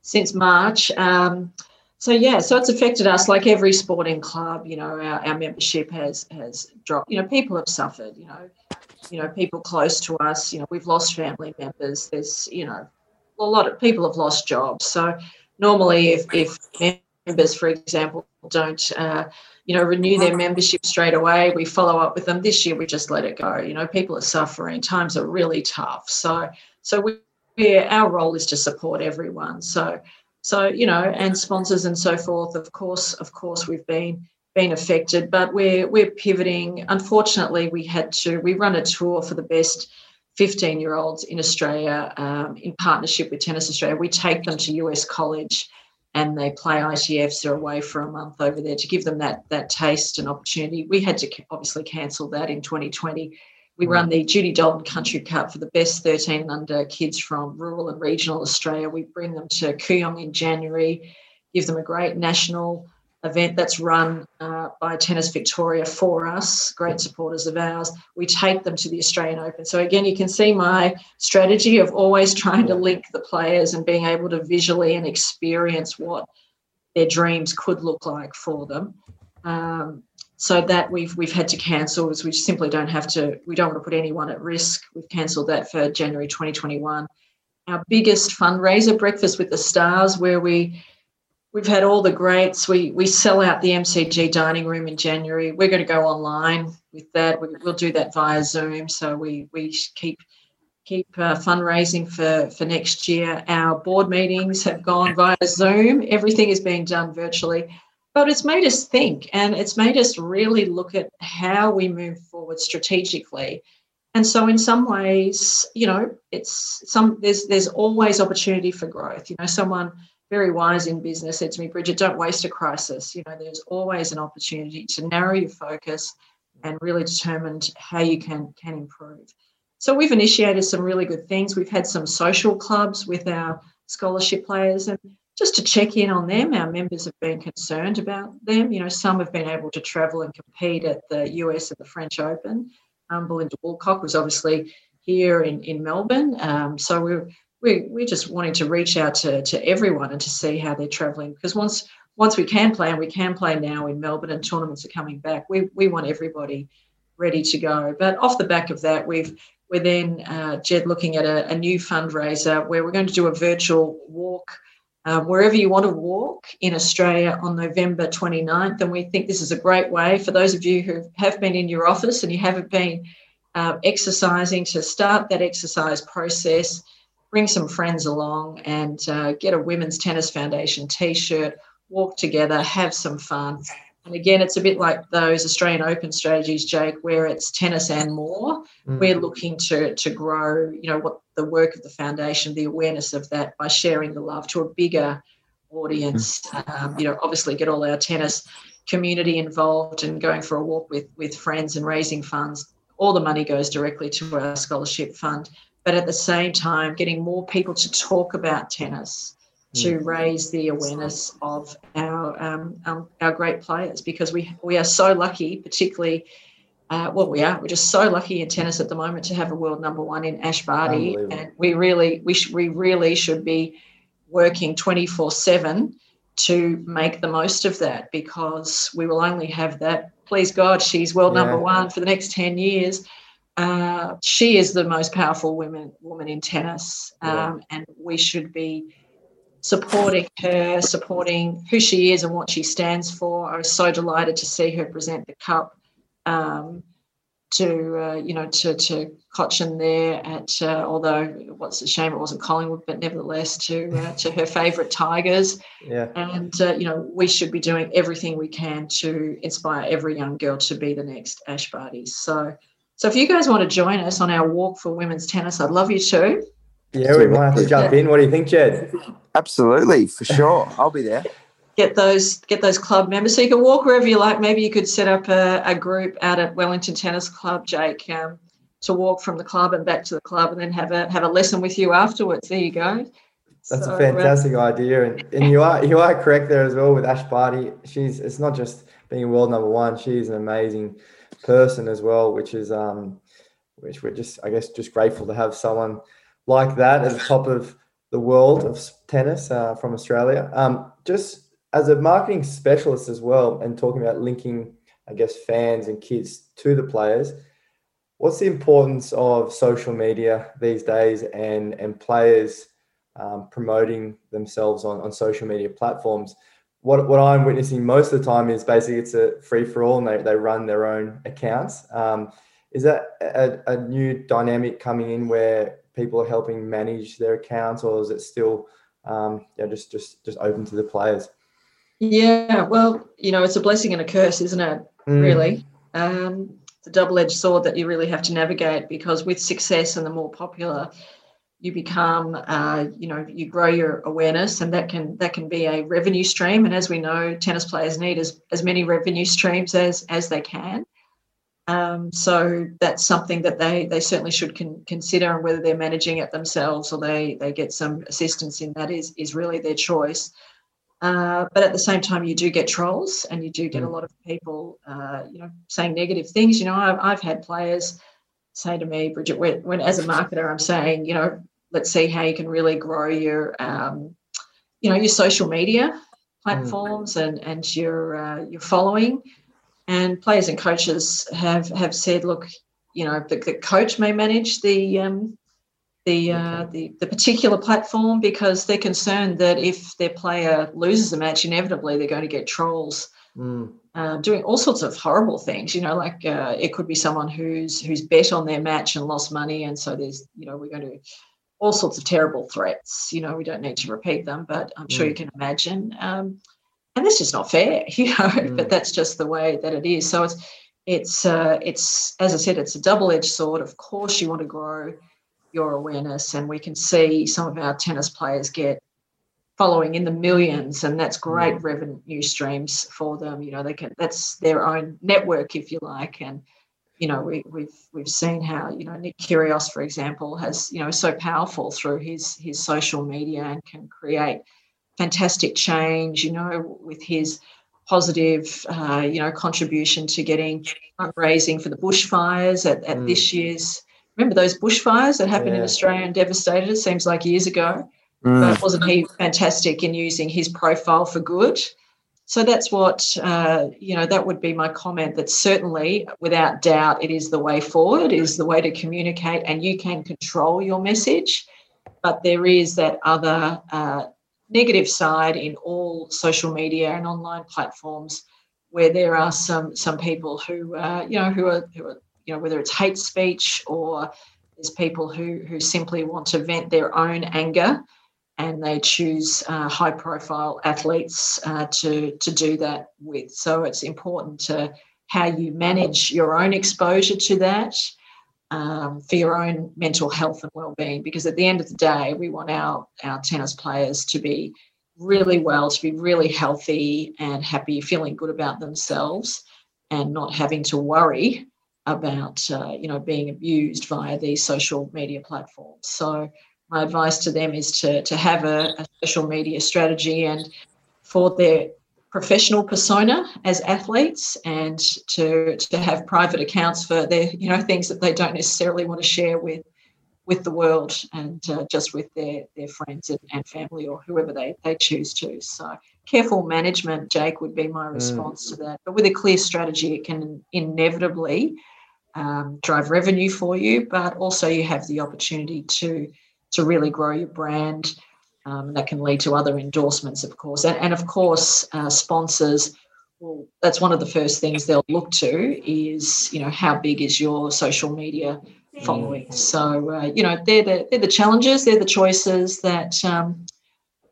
since March. Um, so yeah, so it's affected us like every sporting club. You know, our, our membership has has dropped. You know, people have suffered. You know, you know, people close to us. You know, we've lost family members. There's, you know, a lot of people have lost jobs. So normally, if, if members, for example, don't, uh, you know, renew their membership straight away, we follow up with them. This year, we just let it go. You know, people are suffering. Times are really tough. So, so we, we our role is to support everyone. So, so you know, and sponsors and so forth. Of course, of course, we've been been affected, but we're we're pivoting. Unfortunately, we had to we run a tour for the best 15 year olds in Australia um, in partnership with Tennis Australia. We take them to US college and they play ITFs. They're away for a month over there to give them that that taste and opportunity. We had to obviously cancel that in 2020. We run the Judy Dalton Country Cup for the best 13 and under kids from rural and regional Australia. We bring them to Kooyong in January, give them a great national event that's run uh, by Tennis Victoria for us, great supporters of ours. We take them to the Australian Open. So, again, you can see my strategy of always trying to link the players and being able to visually and experience what their dreams could look like for them. Um, so that we've we've had to cancel is we simply don't have to we don't want to put anyone at risk we've cancelled that for january 2021 our biggest fundraiser breakfast with the stars where we we've had all the greats we we sell out the mcg dining room in january. We're going to go online with that. We, will do that via zoom. So we we keep keep uh, fundraising for for next year. Our board meetings have gone via zoom. Everything is being done virtually. But it's made us think and it's made us really look at how we move forward strategically. And so in some ways you know it's some there's there's always opportunity for growth. You know someone very wise in business said to me Brigette don't waste a crisis you know there's always an opportunity to narrow your focus and really determine how you can can improve so we've initiated some really good things we've had some social clubs with our scholarship players and just to check in on them. Our members have been concerned about them. You know, some have been able to travel and compete at the US and the French Open. Um, Belinda Woolcock was obviously here in, in Melbourne. Um, so we're, we, we're just wanting to reach out to, to everyone and to see how they're travelling because once once we can play and we can play now in Melbourne and tournaments are coming back, we, we want everybody ready to go. But off the back of that, we've we're then uh, Jedd looking at a, a new fundraiser where we're going to do a virtual walk uh, wherever you want to walk in Australia on November 29th. And we think this is a great way for those of you who have been in your office and you haven't been uh, exercising to start that exercise process, bring some friends along and uh, get a Women's Tennis Foundation t shirt, walk together, have some fun. And again, it's a bit like those Australian Open strategies, Jake, where it's tennis and more. Mm. We're looking to to grow, you know, what the work of the foundation, the awareness of that by sharing the love to a bigger audience. Mm. Um, you know, obviously get all our tennis community involved and going for a walk with with friends and raising funds. All the money goes directly to our scholarship fund, but at the same time, getting more people to talk about tennis to mm. raise the awareness of our um, um, our great players because we we are so lucky, particularly. Uh, well, we are. We're just so lucky in tennis at the moment to have a world number one in Ash Barty, and we really we sh- we really should be working twenty four seven to make the most of that because we will only have that. Please God, she's world yeah. number one for the next ten years. Uh, she is the most powerful woman woman in tennis, um, yeah. and we should be supporting her, supporting who she is and what she stands for. I was so delighted to see her present the cup um, to uh, you know to to Cotchin there at uh, although what's a shame it wasn't Collingwood, but nevertheless to uh, [LAUGHS] to her favourite Tigers. Yeah. And uh, you know we should be doing everything we can to inspire every young girl to be the next Ash Barty. So. So if you guys want to join us on our walk for women's tennis, I'd love you to. Yeah, we might have to jump in. What do you think, Jedd? Absolutely, for sure. I'll be there. Get those get those club members so you can walk wherever you like. Maybe you could set up a, a group out at Wellington Tennis Club, Jake, um, to walk from the club and back to the club, and then have a have a lesson with you afterwards. There you go. That's so, a fantastic uh, idea, and, and you are you are correct there as well with Ash Barty. She's it's not just being world number one; she's an amazing person as well, which is um, which we're just I guess just grateful to have someone like that at the top of the world of tennis uh, from Australia. Um, just as a marketing specialist as well, and talking about linking, I guess, fans and kids to the players. What's the importance of social media these days and and players um, promoting themselves on, on social media platforms? What, what I'm witnessing most of the time is basically it's a free for all and they, they run their own accounts. Um, is that a, a new dynamic coming in where people are helping manage their accounts, or is it still um, yeah, just just just open to the players? Yeah, well, you know, it's a blessing and a curse, isn't it? Mm. Really, um, it's a double-edged sword that you really have to navigate because with success and the more popular you become uh, you know you grow your awareness and that can that can be a revenue stream. And as we know tennis players need as, as many revenue streams as as they can. Um, so that's something that they they certainly should con- consider and whether they're managing it themselves or they they get some assistance in that is is really their choice. Uh, but at the same time you do get trolls and you do get a lot of people uh, you know saying negative things. You know I've, I've had players say to me, Brigette, when, when, as a marketer, I'm saying, you know, let's see how you can really grow your, um, you know, your social media platforms mm. and and your uh, your following. And players and coaches have have said, look, you know, the, the coach may manage the um, the, uh, the the particular platform because they're concerned that if their player loses a match, inevitably they're going to get trolls. Mm uh, doing all sorts of horrible things. You know, like uh, it could be someone who's who's bet on their match and lost money, and so there's you know we're going to all sorts of terrible threats. You know, we don't need to repeat them, but I'm sure mm. you can imagine. Um, and that's just not fair, [LAUGHS] you know. Mm. But that's just the way that it is. So it's it's uh, it's as I said, it's a double-edged sword. Of course, you want to grow your awareness, and we can see some of our tennis players get following in the millions and that's great mm. revenue streams for them you know they can that's their own network if you like and you know we, we've we've seen how you know Nick Kyrgios for example has you know so powerful through his his social media and can create fantastic change you know with his positive uh, you know contribution to getting fundraising for the bushfires at, at mm. this year's remember those bushfires that happened yeah. in Australia and devastated it seems like years ago Mm. But wasn't he fantastic in using his profile for good? So that's what, uh, you know, that would be my comment that certainly, without doubt, it is the way forward, is the way to communicate, and you can control your message. But there is that other uh, negative side in all social media and online platforms where there are some some people who, uh, you know, who are, who are, you know, whether it's hate speech or there's people who who simply want to vent their own anger and they choose uh, high profile athletes uh, to, to do that with. So it's important to how you manage your own exposure to that um, for your own mental health and well-being because at the end of the day we want our, our tennis players to be really well to be really healthy and happy feeling good about themselves and not having to worry about uh, you know being abused via these social media platforms so my advice to them is to, to have a, a social media strategy and for their professional persona as athletes and to to have private accounts for their you know things that they don't necessarily want to share with with the world and uh, just with their their friends and, and, family or whoever they they choose to so careful management jake would be my mm. response mm. to that but with a clear strategy it can inevitably um, drive revenue for you but also you have the opportunity to to really grow your brand. Um, that can lead to other endorsements, of course, and, and of course, uh, sponsors. Well, that's one of the first things they'll look to is you know how big is your social media following. So uh, you know they're the they're the challenges, they're the choices that um,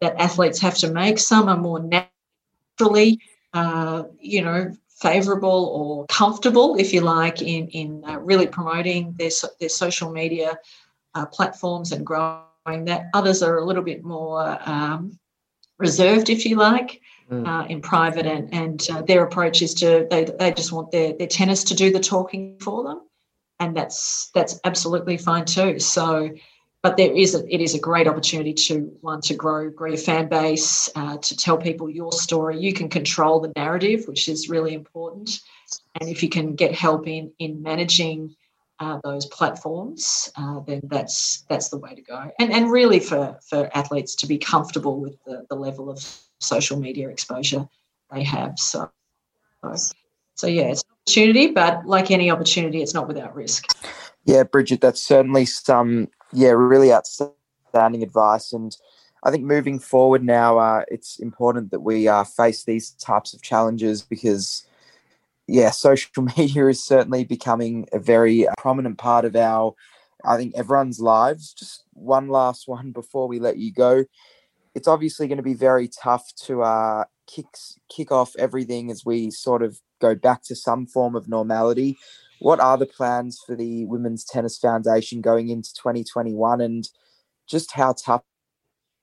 that athletes have to make. Some are more naturally, uh, you know, favourable or comfortable, if you like, in in uh, really promoting their their social media uh, platforms and growing that. Others are a little bit more um, reserved, if you like, mm. uh, in private, and and uh, their approach is to they they just want their their tennis to do the talking for them, and that's that's absolutely fine too. So. But there is a, it is a great opportunity to one to grow grow your fan base, uh, to tell people your story. You can control the narrative, which is really important. And if you can get help in in managing those platforms, uh, then that's that's the way to go. And and really for for athletes to be comfortable with the, the level of social media exposure they have. So so yeah, it's an opportunity, but like any opportunity, it's not without risk. Yeah, Brigette, that's certainly some yeah really outstanding advice and. I think moving forward now, uh, it's important that we uh, face these types of challenges because yeah, social [LAUGHS] media is certainly becoming a very uh, prominent part of our, I think, everyone's lives. Just one last [LAUGHS] one before we let you go. It's obviously going to be very tough to uh, kick kick off everything as we sort of go back to some form of normality. What are the plans for the Women's Tennis Foundation going into 2021? And just how tough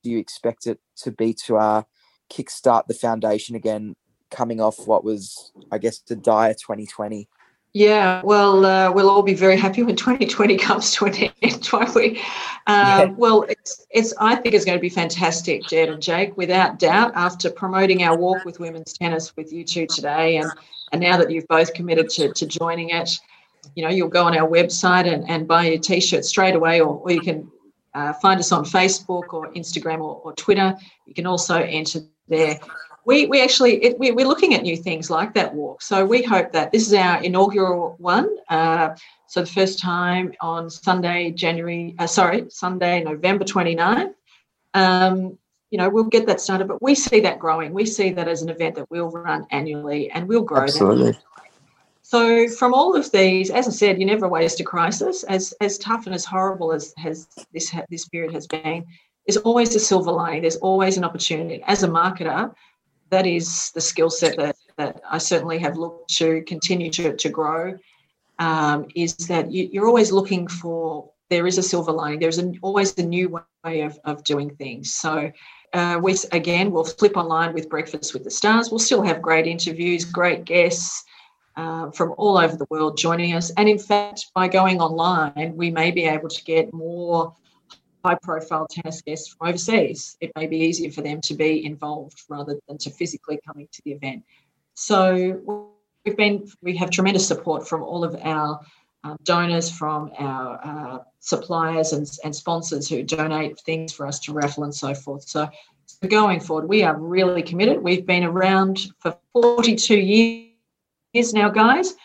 do you expect it to be to uh, kickstart the foundation again, coming off what was, I guess, the dire 2020? Yeah, well, uh, we'll all be very happy when [LAUGHS] 2020 comes to an end, won't we? Um, yeah. Well, it's, it's. I think it's going to be fantastic, Jedd and Jake, without doubt. After promoting our walk with women's tennis with you two today, and and now that you've both committed to, to joining it, you know, you'll go on our website and, and buy your t-shirt straight away, or, or you can uh, find us on Facebook or Instagram or, or Twitter. You can also enter there we we actually it, we, we're looking at new things like that walk. So we hope that this is our inaugural one. Uh, so the first time on Sunday, January, uh, sorry, Sunday, November 29th. Um, you know, we'll get that started, but we see that growing. We see that as an event that we'll run annually and we'll grow Absolutely. That. So from all of these, as I said, you never waste a crisis. As as tough and as horrible as has this this period has been, there's always a silver lining. There's always an opportunity. As a marketer, that is the skill set that, that I certainly have looked to continue to, to grow. Um, is that you, are always looking for there is a silver lining. There's an, always a new way of, of doing things. So uh, we again we'll flip online with Breakfast with the Stars. We'll still have great interviews, great guests. Uh, from all over the world joining us. And in fact, by going online, we may be able to get more high profile tennis guests from overseas. It may be easier for them to be involved rather than to physically coming to the event. So we've been we have tremendous support from all of our um, donors, from our uh, suppliers and, and sponsors who donate things for us to raffle and so forth. So, so going forward, we are really committed. We've been around for 42 years now, guys.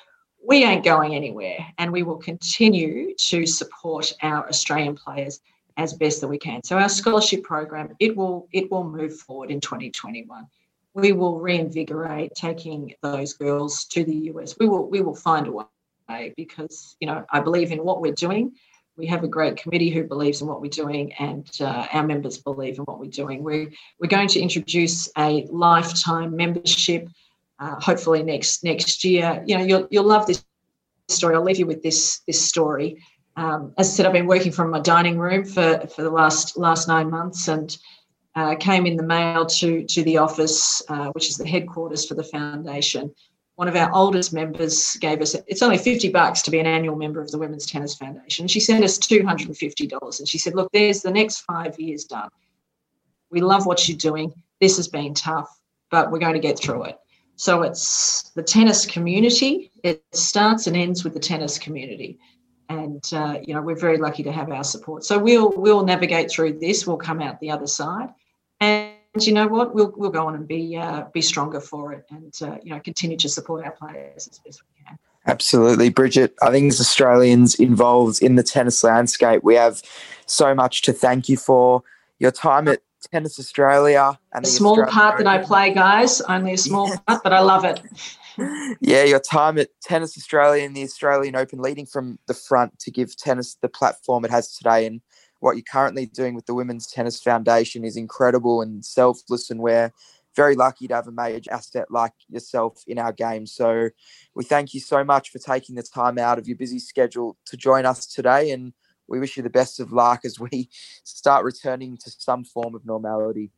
We ain't going anywhere, and we will continue to support our Australian players as best that we can. So our scholarship program, it will it will move forward in 2021. We will reinvigorate taking those girls to the US. We will we will find a way because you know I believe in what we're doing. We have a great committee who believes in what we're doing, and uh, our members believe in what we're doing. We're we're going to introduce a lifetime membership, uh, hopefully next next year. You know, you'll you'll love this story. I'll leave you with this this story um, as I said, I've been working from my dining room for, for the last last nine months, and uh, came in the mail to to the office, uh, which is the headquarters for the foundation. One of our oldest members gave us it's only fifty bucks to be an annual member of the Women's Tennis Foundation. She sent us two hundred and fifty dollars, and she said, "Look, there's the next five years done. We love what you're doing. This has been tough, but we're going to get through it." So it's the tennis community. It starts and ends with the tennis community and uh, you know we're very lucky to have our support. So we'll we'll navigate through this. We'll come out the other side, and you know what? We'll we'll go on and be uh, be stronger for it, and uh, you know continue to support our players as best we can. Absolutely, Brigette. I think as Australians involved in the tennis landscape, we have so much to thank you for your time at Tennis Australia and a small Australian part that I play, guys. Only a small yes. part, but I love it yeah, your time at Tennis Australia and the Australian Open, leading from the front to give tennis the platform it has today, and what you're currently doing with the Women's Tennis Foundation is incredible and selfless, and we're very lucky to have a major asset like yourself in our game. So we thank you so much for taking the time out of your busy schedule to join us today, and we wish you the best of luck as we [LAUGHS] start returning to some form of normality.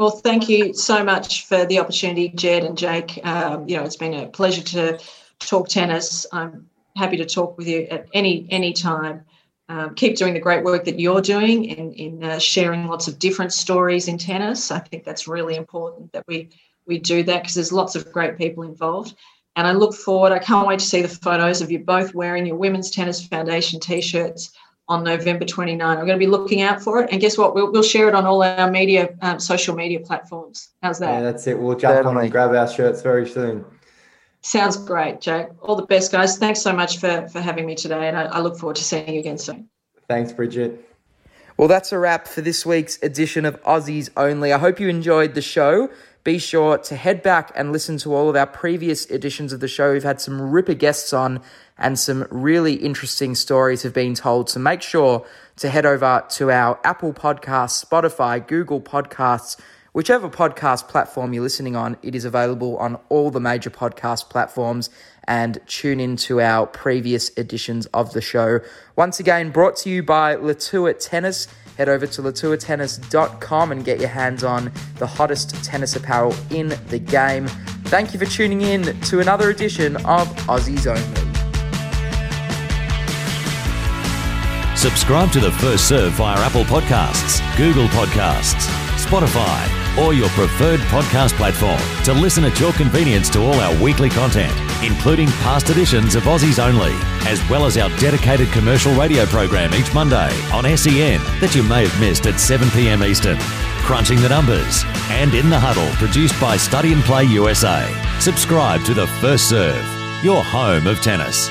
Well, thank you so much for the opportunity, Jedd and Jake. Um, you know, it's been a pleasure to talk tennis. I'm happy to talk with you at any any time. Um, keep doing the great work that you're doing in in uh, sharing lots of different stories in tennis. I think that's really important that we we do that because there's lots of great people involved. And I look forward. I can't wait to see the photos of you both wearing your Women's Tennis Foundation t-shirts on November 29. I'm going to be looking out for it. And guess what? We'll, we'll share it on all our media, um, social media platforms. How's that? Yeah, that's it. We'll jump Certainly. on and grab our shirts very soon. Sounds great, Jake. All the best, guys. Thanks so much for, for having me today. And I, I look forward to seeing you again soon. Thanks, Brigette. Well, that's a wrap for this week's edition of Aussies Only. I hope you enjoyed the show. Be sure to head back and listen to all of our previous editions of the show. We've had some ripper guests on and some really interesting stories have been told. So make sure to head over to our Apple Podcasts, Spotify, Google Podcasts, whichever podcast platform you're listening on. It is available on all the major podcast platforms and tune into our previous editions of the show. Once again, brought to you by Latour Tennis. Head over to latourtennis.com and get your hands on the hottest tennis apparel in the game. Thank you for tuning in to another edition of Aussies Only. Subscribe to the First Serve via Apple Podcasts, Google Podcasts, Spotify, or your preferred podcast platform to listen at your convenience to all our weekly content, including past editions of Aussies Only, as well as our dedicated commercial radio program each Monday on SEN that you may have missed at 7 p.m. Eastern. Crunching the numbers and in the huddle, produced by Study and Play USA. Subscribe to the First Serve, your home of tennis.